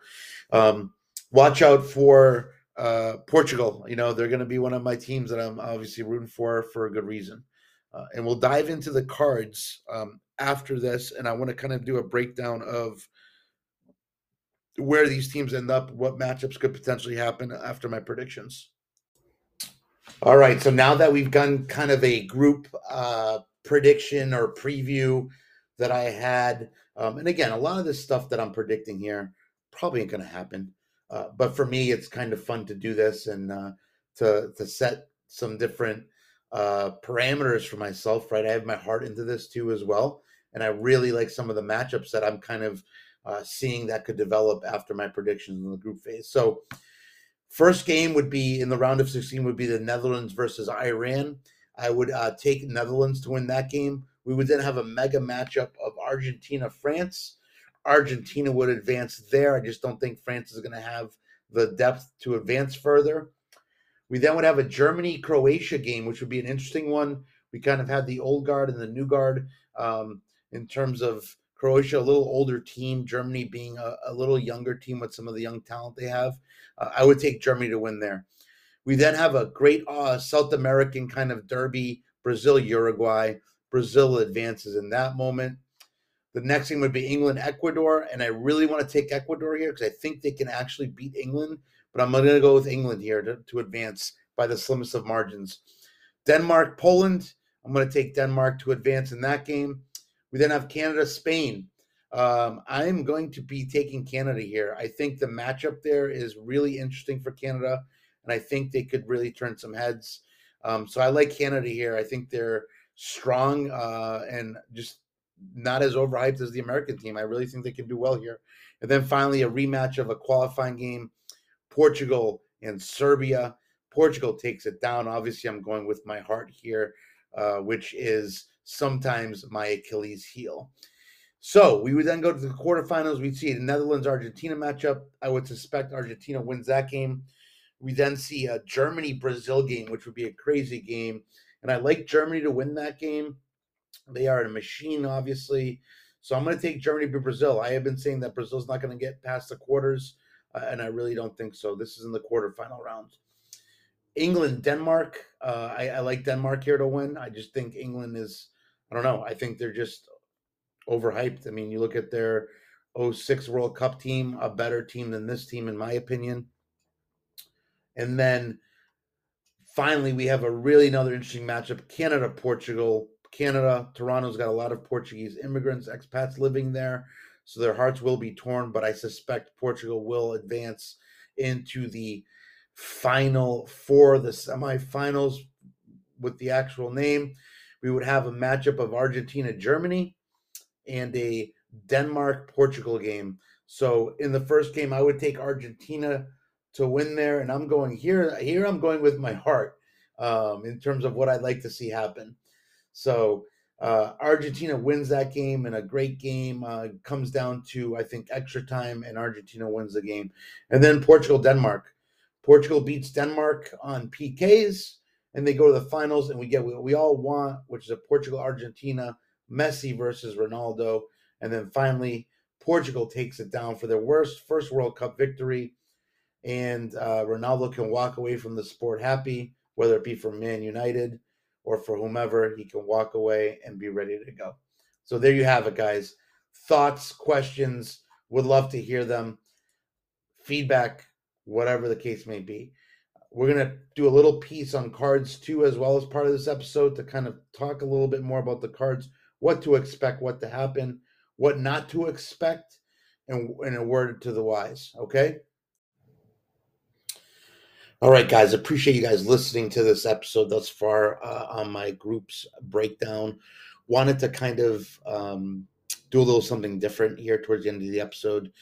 um, watch out for uh, Portugal. You know, they're going to be one of my teams that I'm obviously rooting for for a good reason. Uh, and we'll dive into the cards um, after this. And I want to kind of do a breakdown of where these teams end up, what matchups could potentially happen after my predictions. All right. So now that we've done kind of a group uh, prediction or preview that I had, um, and again, a lot of this stuff that I'm predicting here probably ain't going to happen. Uh, but for me, it's kind of fun to do this and uh, to to set some different uh, parameters for myself, right? I have my heart into this too as well, and I really like some of the matchups that I'm kind of uh, seeing that could develop after my predictions in the group phase. So, first game would be in the round of 16 would be the Netherlands versus Iran. I would uh, take Netherlands to win that game. We would then have a mega matchup of Argentina France. Argentina would advance there. I just don't think France is going to have the depth to advance further. We then would have a Germany Croatia game, which would be an interesting one. We kind of had the old guard and the new guard um, in terms of Croatia, a little older team, Germany being a, a, little younger team with some of the young talent they have. Uh, I would take Germany to win there. We then have a great uh, South American kind of derby Brazil, Uruguay. Brazil advances in that moment. The next thing would be England, Ecuador, and I really want to take Ecuador here because I think they can actually beat England. But I'm going to go with England here to, to advance by the slimmest of margins. Denmark, Poland. I'm going to take Denmark to advance in that game. We then have Canada, Spain. Um, I'm going to be taking Canada here. I think the matchup there is really interesting for Canada, and I think they could really turn some heads. Um, so I like Canada here. I think they're strong uh, and just not as overhyped as the American team. I really think they can do well here. And then finally, a rematch of a qualifying game Portugal and Serbia. Portugal takes it down. Obviously, I'm going with my heart here, uh, which is sometimes my Achilles heel. So we would then go to the quarterfinals. We'd see the Netherlands Argentina matchup. I would suspect Argentina wins that game. We then see a Germany Brazil game, which would be a crazy game. And I like Germany to win that game. They are a machine, obviously. So I'm going to take Germany to Brazil. I have been saying that Brazil's not going to get past the quarters, and I really don't think so. This is in the quarterfinal rounds. England, Denmark. Uh, I, I like Denmark here to win. I just think England is, I don't know. I think they're just overhyped. I mean, you look at their 06 World Cup team, a better team than this team, in my opinion. And then finally, we have a really another interesting matchup Canada, Portugal. Canada, Toronto's got a lot of Portuguese immigrants, expats living there. So their hearts will be torn, but I suspect Portugal will advance into the final for the semifinals with the actual name. We would have a matchup of Argentina, Germany, and a Denmark, Portugal game. So in the first game, I would take Argentina to win there. And I'm going here. Here I'm going with my heart um, in terms of what I'd like to see happen. So uh, Argentina wins that game in a great game. Uh, comes down to I think extra time, and Argentina wins the game. And then Portugal Denmark. Portugal beats Denmark on PKs, and they go to the finals, and we get what we all want, which is a Portugal Argentina Messi versus Ronaldo, and then finally Portugal takes it down for their worst first World Cup victory and uh, Ronaldo can walk away from the sport happy, whether it be for Man United or for whomever. He can walk away and be ready to go. So there you have it, guys. Thoughts, questions, would love to hear them. Feedback, whatever the case may be. We're going to do a little piece on cards too, as well as part of this episode to kind of talk a little bit more about the cards, what to expect, what to happen, what not to expect, and, and a word to the wise. Okay. All right, guys. Appreciate you guys listening to this episode thus far uh, on my group's breakdown. Wanted to kind of um, do a little something different here towards the end of the episode.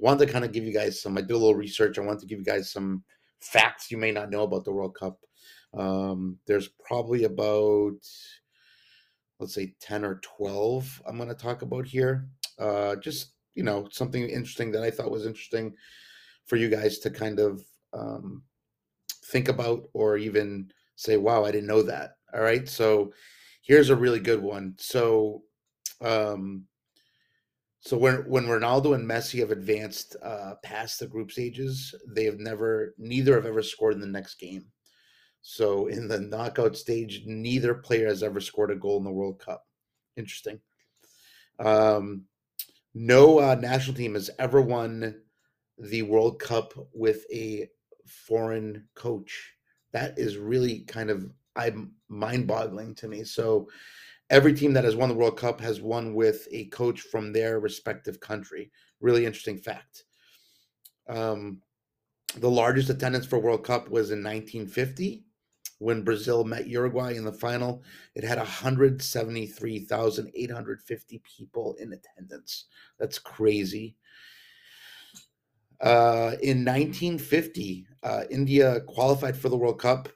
Wanted to kind of give you guys some. I did a little research. I wanted to give you guys some facts you may not know about the World Cup. Um, there's probably about let's say 10 or 12 I'm going to talk about here. Uh, just, you know, something interesting that I thought was interesting for you guys to kind of um, think about or even say, wow, I didn't know that. All right. So here's a really good one. So, um, so when when Ronaldo and Messi have advanced uh, past the group stages, they have never, neither have ever scored in the next game. So in the knockout stage, neither player has ever scored a goal in the World Cup. Interesting. Um, no uh, national team has ever won the World Cup with a foreign coach. That is really kind of I'm mind-boggling to me. So every team that has won the World Cup has won with a coach from their respective country. Really interesting fact. Um, the largest attendance for World Cup was in 1950 when Brazil met Uruguay in the final. It had 173,850 people in attendance. That's crazy. Uh, in 1950, uh, India qualified for the World Cup,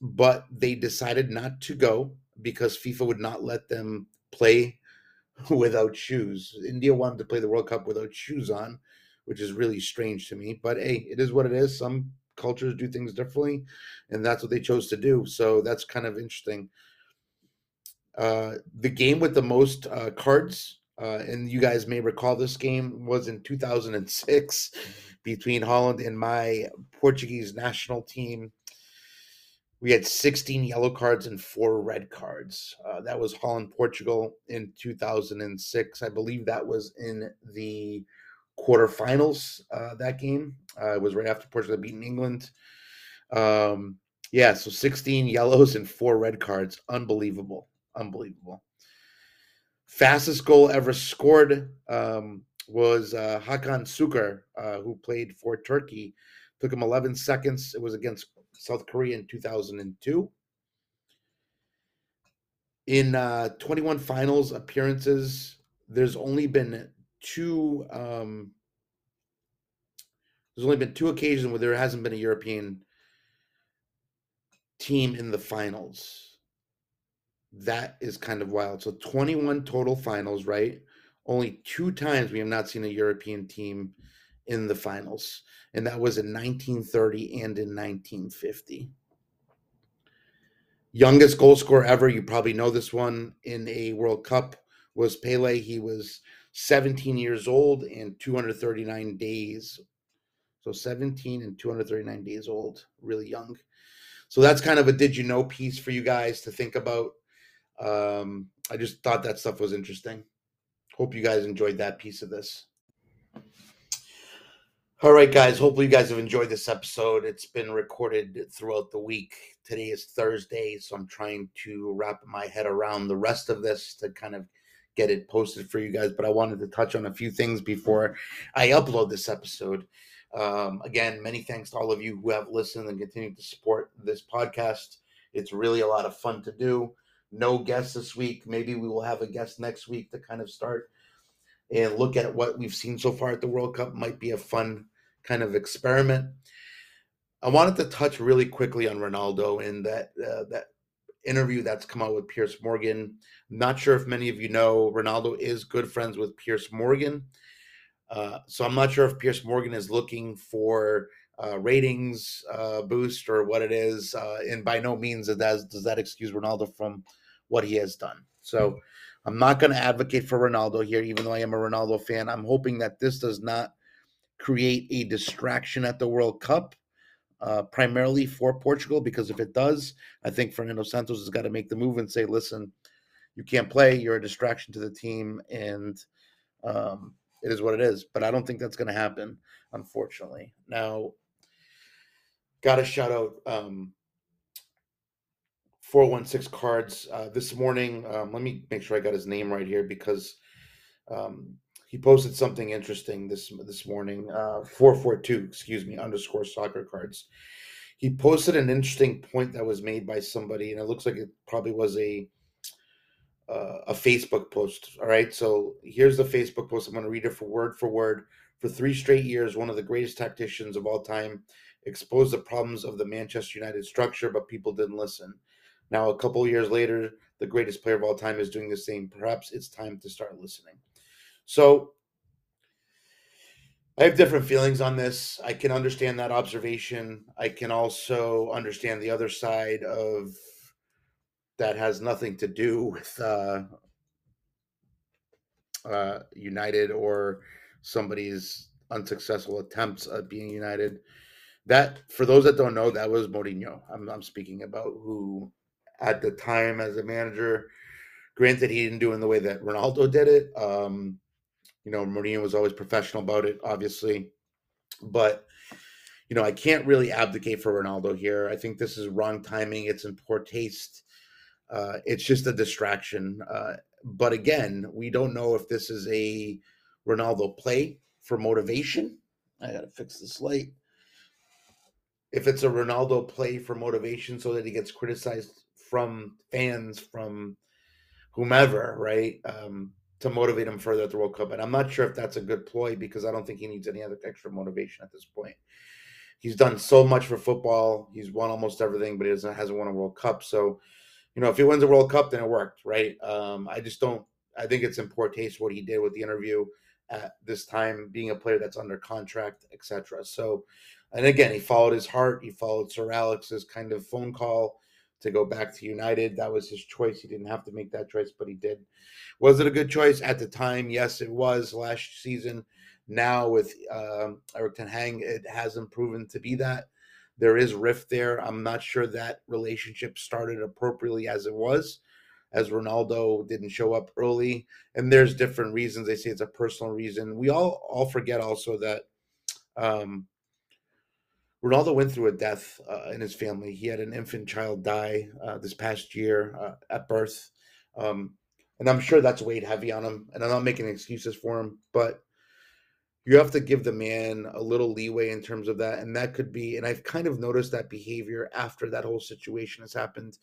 but they decided not to go because FIFA would not let them play without shoes. India wanted to play the World Cup without shoes on, which is really strange to me. But hey, it is what it is. Some cultures do things differently, and that's what they chose to do. So that's kind of interesting. Uh, the game with the most uh, cards uh, and you guys may recall this game was in 2006 between Holland and my Portuguese national team. we had 16 yellow cards and four red cards. Uh, that was Holland, Portugal in 2006. I believe that was in the quarterfinals. Uh, that game uh, was right after Portugal beating England. Um, yeah, so 16 yellows and four red cards. Unbelievable. Unbelievable. Fastest goal ever scored um, was uh, Hakan Şükür, uh, who played for Turkey. Took him 11 seconds. It was against South Korea in 2002. In uh, 21 finals appearances, there's only been two. Um, there's only been two occasions where there hasn't been a European team in the finals. That is kind of wild. So 21 total finals, right? Only two times we have not seen a European team in the finals, and that was in 1930 and in 1950. Youngest goal scorer ever, you probably know this one in a World Cup, was Pele. He was 17 years old and 239 days. So 17 and 239 days old, really young. So that's kind of a did you know piece for you guys to think about. Um, I just thought that stuff was interesting. Hope you guys enjoyed that piece of this. All right, guys. Hopefully, you guys have enjoyed this episode. It's been recorded throughout the week. Today is Thursday, so I'm trying to wrap my head around the rest of this to kind of get it posted for you guys. But I wanted to touch on a few things before I upload this episode. Um, again, many thanks to all of you who have listened and continue to support this podcast. It's really a lot of fun to do. No guests this week. Maybe we will have a guest next week to kind of start and look at what we've seen so far at the World Cup. Might be a fun kind of experiment. I wanted to touch really quickly on Ronaldo and that uh, that interview that's come out with Piers Morgan. I'm not sure if many of you know Ronaldo is good friends with Piers Morgan. Uh, so I'm not sure if Piers Morgan is looking for uh, ratings uh, boost or what it is. Uh, and by no means does does that excuse Ronaldo from what he has done. So I'm not going to advocate for Ronaldo here, even though I am a Ronaldo fan. I'm hoping that this does not create a distraction at the World Cup. Uh, primarily for Portugal, because if it does, I think Fernando Santos has got to make the move and say, "Listen, you can't play. You're a distraction to the team, and um, it is what it is. But I don't think that's going to happen, unfortunately. Now, got to shout out um, 416 cards uh, this morning. Um, let me make sure I got his name right here because um, he posted something interesting this this morning. Uh, 442, excuse me, underscore soccer cards. He posted an interesting point that was made by somebody, and it looks like it probably was a uh, a Facebook post. All right. So here's the Facebook post. I'm going to read it for word for word. For three straight years, one of the greatest tacticians of all time exposed the problems of the Manchester United structure, but people didn't listen. Now, a couple years later, the greatest player of all time is doing the same. Perhaps it's time to start listening. So I have different feelings on this. I can understand that observation. I can also understand the other side of that has nothing to do with uh, uh, United or somebody's unsuccessful attempts at being United. That, for those that don't know, that was Mourinho. I'm, I'm speaking about who, at the time as a manager, granted he didn't do it in the way that Ronaldo did it. Um, you know, Mourinho was always professional about it, obviously, but you know, I can't really abdicate for Ronaldo here. I think this is wrong timing. It's in poor taste uh, it's just a distraction. Uh, but again, we don't know if this is a Ronaldo play for motivation. I got to fix this light. If it's a Ronaldo play for motivation so that he gets criticized from fans, from whomever, right? Um, to motivate him further at the World Cup. And I'm not sure if that's a good ploy because I don't think he needs any other extra motivation at this point. He's done so much for football. He's won almost everything, but he hasn't won a World Cup. So you know, if he wins a World Cup, then it worked, right? Um, I just don't. I think it's in poor taste what he did with the interview at this time, being a player that's under contract, etc. So, and again, he followed his heart. He followed Sir Alex's kind of phone call to go back to United. That was his choice. He didn't have to make that choice, but he did. Was it a good choice at the time? Yes, it was last season. Now with um, Erik Ten Hag, it hasn't proven to be that. there is rift there. I'm not sure that relationship started appropriately as it was, as Ronaldo didn't show up early, and there's different reasons. They say it's a personal reason. We all all forget also that um, Ronaldo went through a death uh, in his family. He had an infant child die uh, this past year uh, at birth. Um, and I'm sure that's weighed heavy on him. And I'm not making excuses for him, but you have to give the man a little leeway in terms of that. And that could be, and I've kind of noticed that behavior after that whole situation has happened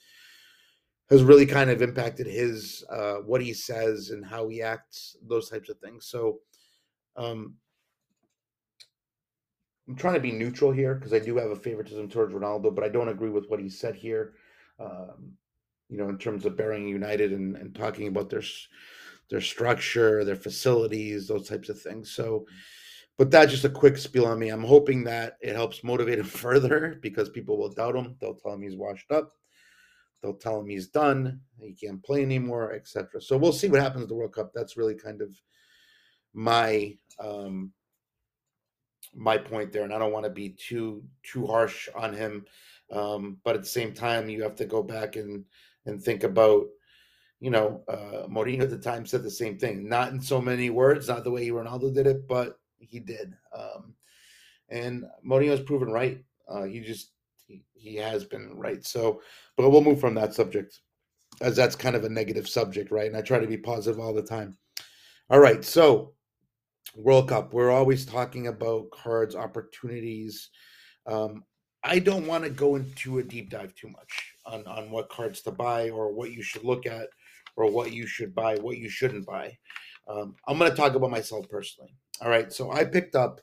has really kind of impacted his uh, what he says and how he acts, those types of things. So um, I'm trying to be neutral here because I do have a favoritism towards Ronaldo, but I don't agree with what he said here. Um, you know, in terms of Bearing United and, and talking about their their structure, their facilities, those types of things. So, but that's just a quick spiel on me. I'm hoping that it helps motivate him further because people will doubt him. They'll tell him he's washed up. They'll tell him he's done. He can't play anymore, etc. So we'll see what happens at the World Cup. That's really kind of my um, my point there, and I don't want to be too too harsh on him. Um, but at the same time, you have to go back and and think about, you know, uh, Mourinho at the time said the same thing, not in so many words, not the way Ronaldo did it, but he did. Um, and Mourinho's proven right. Uh, he just he, he has been right. So, but we'll move from that subject, as that's kind of a negative subject, right? And I try to be positive all the time. All right, so World Cup, we're always talking about cards, opportunities. Um, I don't want to go into a deep dive too much on, on what cards to buy or what you should look at or what you should buy, what you shouldn't buy. Um, I'm going to talk about myself personally. All right. So I picked up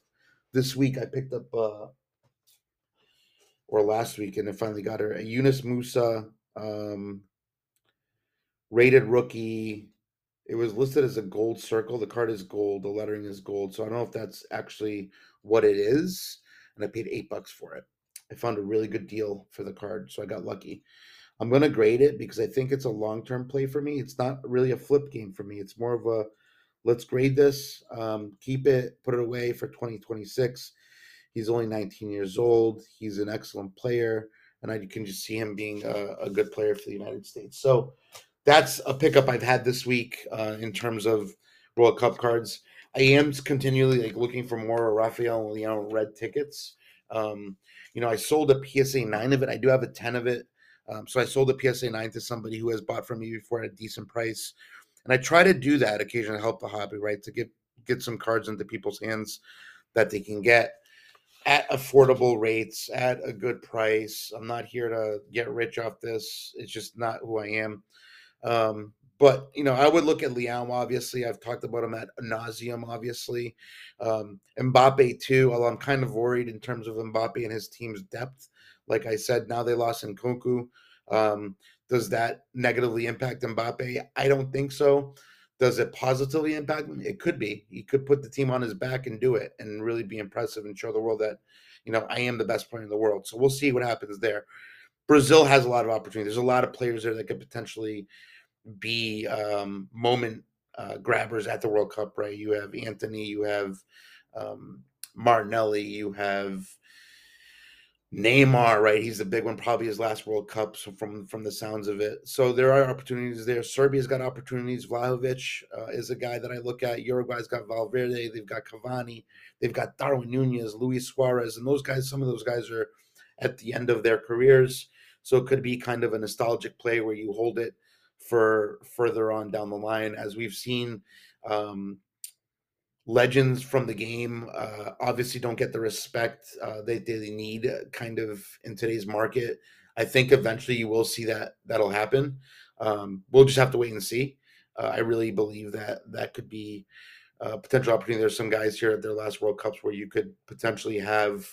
this week, I picked up, uh, or last week, and I finally got her a Yunus Musah um, rated rookie. It was listed as a gold circle. The card is gold. The lettering is gold. So I don't know if that's actually what it is. And I paid eight bucks for it. I found a really good deal for the card, so I got lucky. I'm going to grade it because I think it's a long term play for me. It's not really a flip game for me. It's more of a let's grade this, um, keep it, put it away for 2026. He's only 19 years old. He's an excellent player, and I can just see him being a, a good player for the United States. So that's a pickup I've had this week uh, in terms of World Cup cards. I am continually like looking for more Rafael Leão red tickets. Um, you know, I sold a PSA 9 of it. I do have a 10 of it. Um, so I sold a PSA 9 to somebody who has bought from me before at a decent price. And I try to do that occasionally to help the hobby, right? To get get some cards into people's hands that they can get at affordable rates at a good price. I'm not here to get rich off this. It's just not who I am. Um, but you know, I would look at Leão. Obviously, I've talked about him at nauseum. Obviously, um, Mbappe too. Although I'm kind of worried in terms of Mbappe and his team's depth. Like I said, now they lost Nkunku. Um, does that negatively impact Mbappe? I don't think so. Does it positively impact him? It could be. He could put the team on his back and do it, and really be impressive and show the world that, you know, I am the best player in the world. So we'll see what happens there. Brazil has a lot of opportunity. There's a lot of players there that could potentially be um, moment uh, grabbers at the World Cup, right? You have Antony, you have um, Martinelli, you have Neymar, right? He's the big one, probably his last World Cup so from from the sounds of it. So there are opportunities there. Serbia's got opportunities. Vlahovic uh, is a guy that I look at. Uruguay's got Valverde. They've got Cavani. They've got Darwin Nunez, Luis Suarez, and those guys. Some of those guys are at the end of their careers, so it could be kind of a nostalgic play where you hold it for further on down the line, as we've seen. Um, legends from the game uh, obviously don't get the respect uh, they, they need uh, kind of in today's market. I think eventually you will see that that'll happen. Um, we'll just have to wait and see. Uh, I really believe that that could be a potential opportunity. There's some guys here at their last World Cups where you could potentially have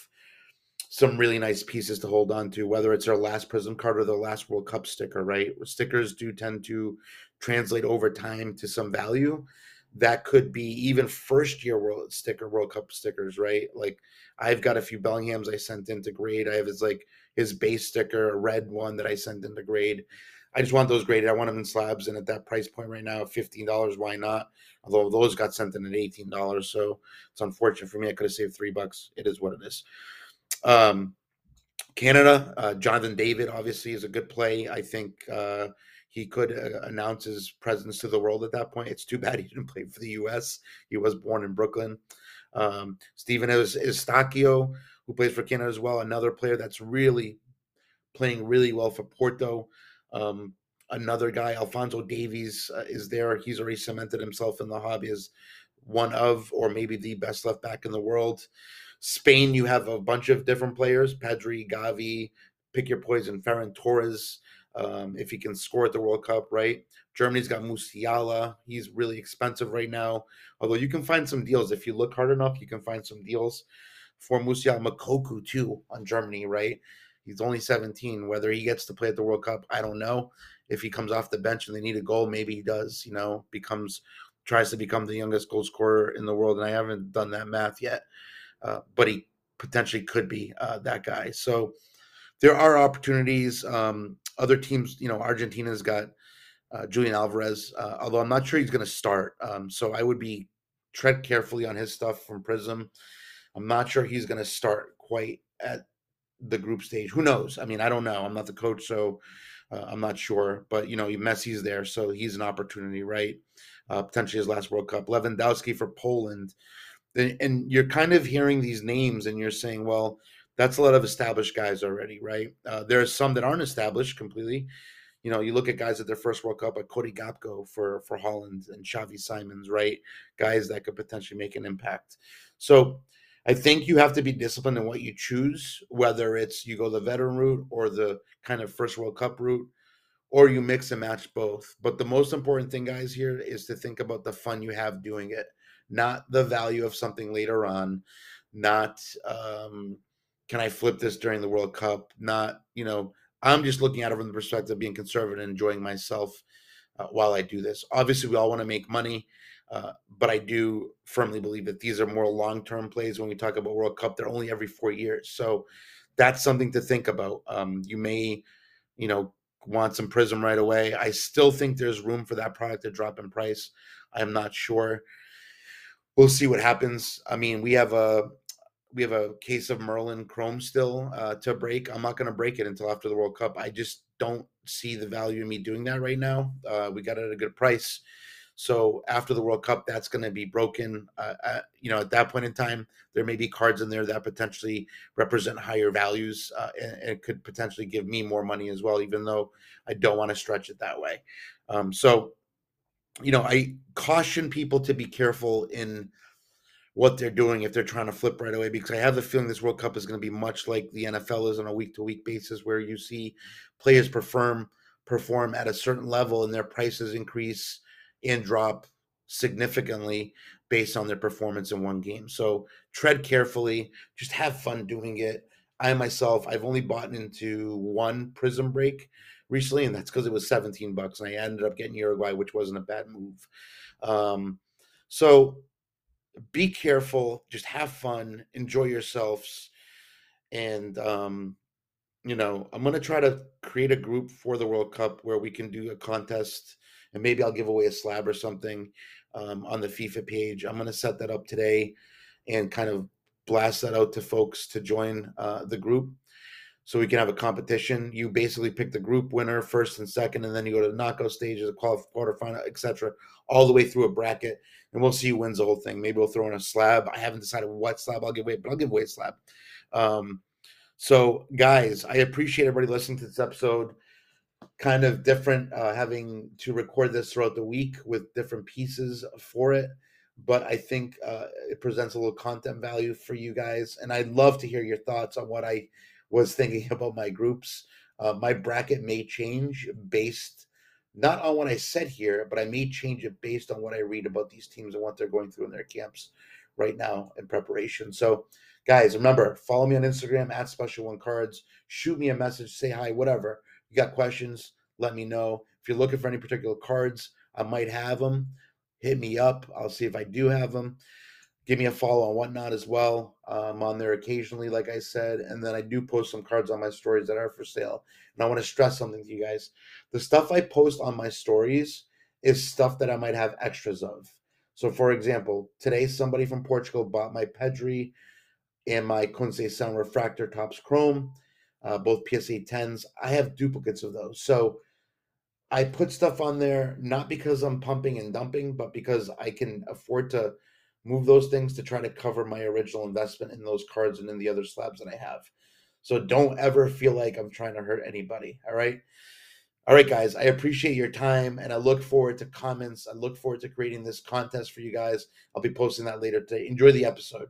some really nice pieces to hold on to, whether it's their last Prizm card or their last World Cup sticker, right? Stickers do tend to translate over time to some value. That could be even first year World sticker, World Cup stickers, right? Like I've got a few Bellinghams I sent into grade. I have his like his base sticker, a red one that I sent into grade. I just want those graded. I want them in slabs, and at that price point right now, fifteen dollars, why not? Although those got sent in at eighteen dollars, so it's unfortunate for me. I could have saved three bucks. It is what it is. Um, Canada, uh, Jonathan David obviously is a good play. I think uh, he could uh, announce his presence to the world at that point. It's too bad he didn't play for the U.S. He was born in Brooklyn. Um, Stephen Eustáquio, who plays for Canada as well, another player that's really playing really well for Porto. Um, another guy, Alfonso Davies, uh, is there. He's already cemented himself in the hobby as one of, or maybe the best left back in the world. Spain, you have a bunch of different players: Pedri, Gavi, pick your poison, Ferran Torres. Um, if he can score at the World Cup, right? Germany's got Musiala. He's really expensive right now. Although you can find some deals if you look hard enough, you can find some deals for Musiala Moukoko too on Germany, right? He's only 17. Whether he gets to play at the World Cup, I don't know. If he comes off the bench and they need a goal, maybe he does. You know, becomes tries to become the youngest goal scorer in the world, and I haven't done that math yet, uh, but he potentially could be uh, that guy. So there are opportunities. Um, other teams, you know, Argentina's got uh, Julian Alvarez, uh, although I'm not sure he's going to start. Um, so I would be tread carefully on his stuff from Prizm. I'm not sure he's going to start quite at the group stage. Who knows? I mean, I don't know. I'm not the coach, so uh, I'm not sure. But you know, Messi's there, so he's an opportunity, right? Uh, potentially his last World Cup. Lewandowski for Poland, and you're kind of hearing these names, and you're saying, well, that's a lot of established guys already, right? Uh, there are some that aren't established completely. You know, you look at guys at their first World Cup, like Cody Gakpo for for Holland and Xavi Simons, right? Guys that could potentially make an impact. So I think you have to be disciplined in what you choose, whether it's you go the veteran route or the kind of first World Cup route, or you mix and match both. But the most important thing, guys, here is to think about the fun you have doing it, not the value of something later on, not um, can I flip this during the World Cup, not, you know, I'm just looking at it from the perspective of being conservative and enjoying myself uh, while I do this. Obviously, we all want to make money. Uh, but I do firmly believe that these are more long term plays when we talk about World Cup. They're only every four years. So that's something to think about. Um, you may, you know, want some Prizm right away. I still think there's room for that product to drop in price. I'm not sure. We'll see what happens. I mean, we have a we have a case of Merlin Chrome still uh, to break. I'm not going to break it until after the World Cup. I just don't see the value in me doing that right now. Uh, we got it at a good price. So after the World Cup, that's going to be broken. Uh, you know, at that point in time, there may be cards in there that potentially represent higher values, uh, and, and, it could potentially give me more money as well, even though I don't want to stretch it that way. Um, so, you know, I caution people to be careful in what they're doing if they're trying to flip right away because I have the feeling this World Cup is going to be much like the NFL is on a week to week basis, where you see players perform perform at a certain level and their prices increase and drop significantly based on their performance in one game. So tread carefully, just have fun doing it. I myself, I've only bought into one Prizm break recently, and that's because it was 17 bucks, and I ended up getting Uruguay, which wasn't a bad move. Um, so be careful, just have fun, enjoy yourselves, and um, you know, I'm gonna try to create a group for the World Cup where we can do a contest and maybe I'll give away a slab or something um, on the FIFA page. I'm going to set that up today and kind of blast that out to folks to join uh, the group so we can have a competition. You basically pick the group winner first and second, and then you go to the knockout stages, the quarterfinal, etc., all the way through a bracket, and we'll see who wins the whole thing. Maybe we'll throw in a slab. I haven't decided what slab I'll give away, but I'll give away a slab. Um, so, guys, I appreciate everybody listening to this episode kind of different uh, having to record this throughout the week with different pieces for it but i think uh, it presents a little content value for you guys and i'd love to hear your thoughts on what i was thinking about my groups uh, my bracket may change based not on what i said here but i may change it based on what i read about these teams and what they're going through in their camps right now in preparation so guys remember follow me on instagram at special one cards shoot me a message say hi whatever you got questions, let me know. If you're looking for any particular cards, I might have them. Hit me up. I'll see if I do have them. Give me a follow on whatnot as well. I'm on there occasionally, like I said. And then I do post some cards on my stories that are for sale. And I want to stress something to you guys. The stuff I post on my stories is stuff that I might have extras of. So, for example, today somebody from Portugal bought my Pedri and my Conceição Refractor Topps Chrome. uh, both PSA 10s. I have duplicates of those. So I put stuff on there not because I'm pumping and dumping, but because I can afford to move those things to try to cover my original investment in those cards and in the other slabs that I have. So don't ever feel like I'm trying to hurt anybody. All right. All right, guys, I appreciate your time and I look forward to comments. I look forward to creating this contest for you guys. I'll be posting that later today. Enjoy the episode.